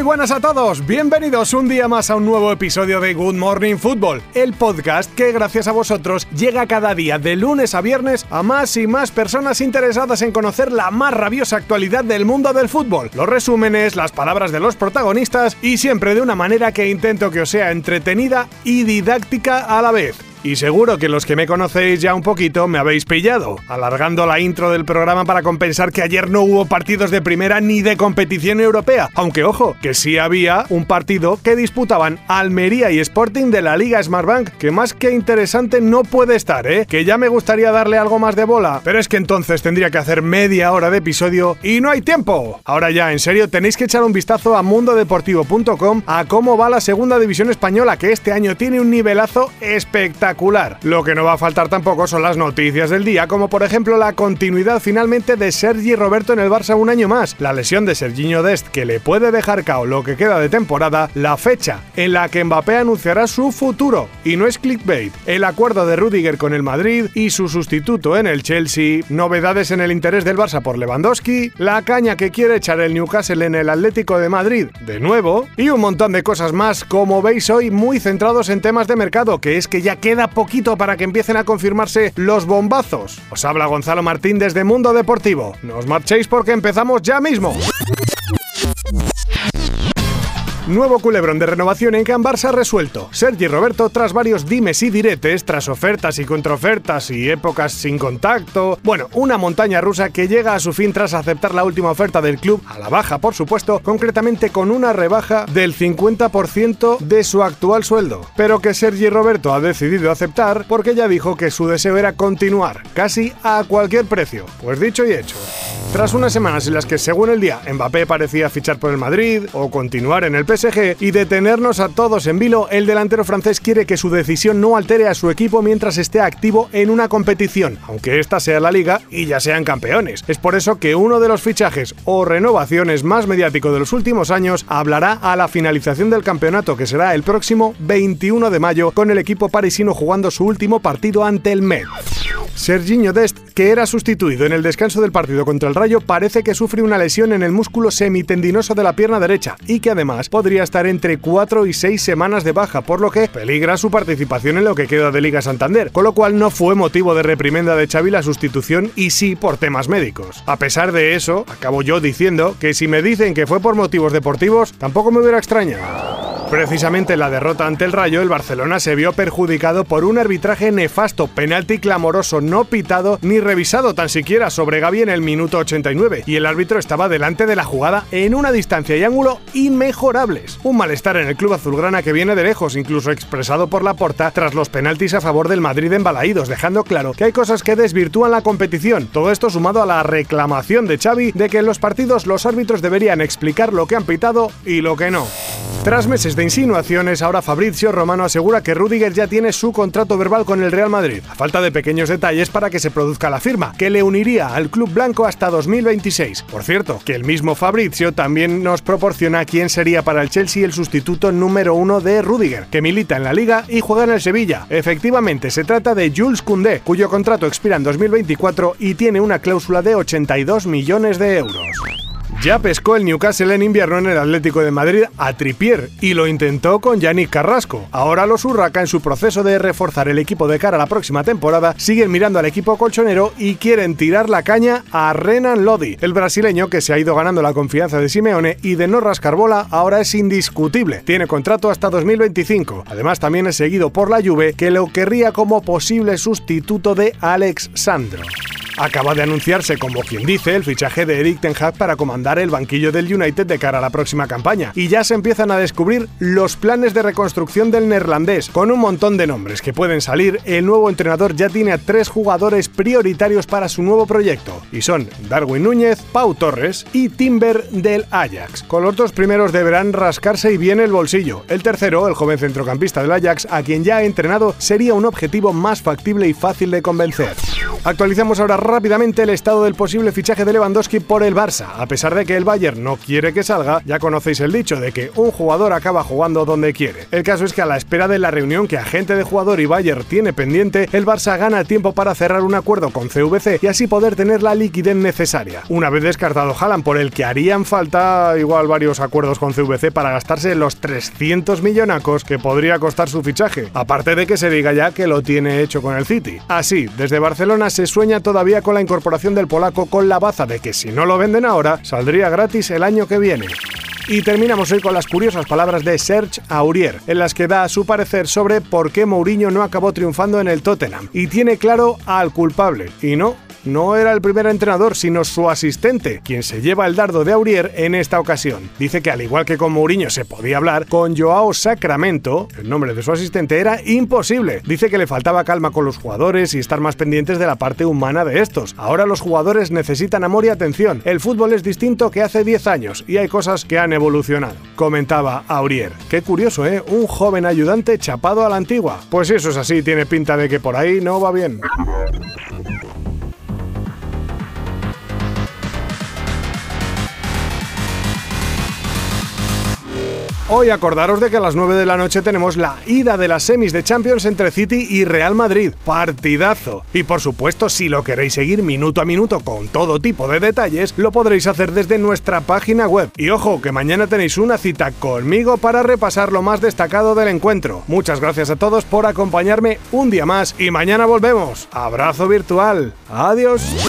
Muy buenas a todos, bienvenidos un día más a un nuevo episodio de Good Morning Football, el podcast que gracias a vosotros llega cada día de lunes a viernes a más y más personas interesadas en conocer la más rabiosa actualidad del mundo del fútbol, los resúmenes, las palabras de los protagonistas y siempre de una manera que intento que os sea entretenida y didáctica a la vez. Y seguro que los que me conocéis ya un poquito me habéis pillado, alargando la intro del programa para compensar que ayer no hubo partidos de primera ni de competición europea, aunque ojo, que sí había un partido que disputaban Almería y Sporting de la Liga Smartbank, que más que interesante no puede estar, ¿eh? Que ya me gustaría darle algo más de bola, pero es que entonces tendría que hacer media hora de episodio y no hay tiempo. Ahora ya, en serio, tenéis que echar un vistazo a mundodeportivo.com a cómo va la segunda división española, que este año tiene un nivelazo espectacular lo que no va a faltar tampoco son las noticias del día, como por ejemplo la continuidad finalmente de Sergi Roberto en el Barça un año más, la lesión de Serginho Dest que le puede dejar cao lo que queda de temporada, la fecha en la que Mbappé anunciará su futuro, y no es clickbait, el acuerdo de Rudiger con el Madrid y su sustituto en el Chelsea, novedades en el interés del Barça por Lewandowski, la caña que quiere echar el Newcastle en el Atlético de Madrid de nuevo, y un montón de cosas más, como veis hoy, muy centrados en temas de mercado, que es que ya queda poquito para que empiecen a confirmarse los bombazos. Os habla Gonzalo Martín desde Mundo Deportivo. No os marchéis porque empezamos ya mismo. Nuevo culebrón de renovación en Can Barça resuelto. Sergi Roberto, tras varios dimes y diretes, tras ofertas y contraofertas y épocas sin contacto. Bueno, una montaña rusa que llega a su fin tras aceptar la última oferta del club, a la baja por supuesto, concretamente con una rebaja del 50% de su actual sueldo. Pero que Sergi Roberto ha decidido aceptar porque ya dijo que su deseo era continuar, casi a cualquier precio. Pues dicho y hecho. Tras unas semanas en las que, según el día, Mbappé parecía fichar por el Madrid o continuar en el PSG y detenernos a todos en vilo, el delantero francés quiere que su decisión no altere a su equipo mientras esté activo en una competición, aunque esta sea la liga y ya sean campeones. Es por eso que uno de los fichajes o renovaciones más mediático de los últimos años hablará a la finalización del campeonato que será el próximo 21 de mayo con el equipo parisino jugando su último partido ante el Metz. Serginho Dest, que era sustituido en el descanso del partido contra el Rayo, parece que sufre una lesión en el músculo semitendinoso de la pierna derecha y que además podría estar entre 4 y 6 semanas de baja, por lo que peligra su participación en lo que queda de Liga Santander, con lo cual no fue motivo de reprimenda de Xavi la sustitución y sí por temas médicos. A pesar de eso, acabo yo diciendo que si me dicen que fue por motivos deportivos, tampoco me hubiera extrañado. Precisamente en la derrota ante el Rayo, el Barcelona se vio perjudicado por un arbitraje nefasto, penalti clamoroso no pitado ni revisado tan siquiera sobre Gaby en el minuto 89, y el árbitro estaba delante de la jugada en una distancia y ángulo inmejorables. Un malestar en el club azulgrana que viene de lejos, incluso expresado por la porta tras los penaltis a favor del Madrid en Balaídos, dejando claro que hay cosas que desvirtúan la competición. Todo esto sumado a la reclamación de Xavi de que en los partidos los árbitros deberían explicar lo que han pitado y lo que no. Tras meses de insinuaciones, ahora Fabrizio Romano asegura que Rudiger ya tiene su contrato verbal con el Real Madrid, a falta de pequeños detalles para que se produzca la firma, que le uniría al club blanco hasta 2026. Por cierto, que el mismo Fabrizio también nos proporciona quién sería para el Chelsea el sustituto número uno de Rudiger, que milita en la liga y juega en el Sevilla. Efectivamente, se trata de Jules Koundé, cuyo contrato expira en 2024 y tiene una cláusula de 82 millones de euros. Ya pescó el Newcastle en invierno en el Atlético de Madrid a Tripier y lo intentó con Yannick Carrasco. Ahora los Urraca, en su proceso de reforzar el equipo de cara a la próxima temporada, siguen mirando al equipo colchonero y quieren tirar la caña a Renan Lodi. El brasileño, que se ha ido ganando la confianza de Simeone y de no rascar bola, ahora es indiscutible. Tiene contrato hasta 2025. Además, también es seguido por la Juve, que lo querría como posible sustituto de Alex Sandro. Acaba de anunciarse, como quien dice, el fichaje de Eric Ten Hag para comandar el banquillo del United de cara a la próxima campaña. Y ya se empiezan a descubrir los planes de reconstrucción del neerlandés. Con un montón de nombres que pueden salir, el nuevo entrenador ya tiene a tres jugadores prioritarios para su nuevo proyecto. Y son Darwin Núñez, Pau Torres y Timber del Ajax. Con los dos primeros deberán rascarse y bien el bolsillo. El tercero, el joven centrocampista del Ajax, a quien ya ha entrenado, sería un objetivo más factible y fácil de convencer. Actualizamos ahora rápidamente el estado del posible fichaje de Lewandowski por el Barça. A pesar de que el Bayern no quiere que salga, ya conocéis el dicho de que un jugador acaba jugando donde quiere. El caso es que a la espera de la reunión que agente de jugador y Bayern tiene pendiente, el Barça gana tiempo para cerrar un acuerdo con CVC y así poder tener la liquidez necesaria. Una vez descartado Haaland, por el que harían falta igual varios acuerdos con CVC para gastarse los 300 millonacos que podría costar su fichaje, aparte de que se diga ya que lo tiene hecho con el City. Así, desde Barcelona se sueña todavía con la incorporación del polaco con la baza de que si no lo venden ahora, saldría gratis el año que viene. Y terminamos hoy con las curiosas palabras de Serge Aurier, en las que da su parecer sobre por qué Mourinho no acabó triunfando en el Tottenham. Y tiene claro al culpable, y no no era el primer entrenador, sino su asistente, quien se lleva el dardo de Aurier en esta ocasión. Dice que al igual que con Mourinho se podía hablar, con Joao Sacramento, el nombre de su asistente, era imposible. Dice que le faltaba calma con los jugadores y estar más pendientes de la parte humana de estos. Ahora los jugadores necesitan amor y atención. El fútbol es distinto que hace 10 años y hay cosas que han evolucionado. Comentaba Aurier. Qué curioso, ¿eh? Un joven ayudante chapado a la antigua. Pues eso es así, tiene pinta de que por ahí no va bien. Hoy acordaros de que a las 9 de la noche tenemos la ida de las semis de Champions entre City y Real Madrid. Partidazo. Y por supuesto, si lo queréis seguir minuto a minuto con todo tipo de detalles, lo podréis hacer desde nuestra página web. Y ojo, que mañana tenéis una cita conmigo para repasar lo más destacado del encuentro. Muchas gracias a todos por acompañarme un día más y mañana volvemos. Abrazo virtual. Adiós.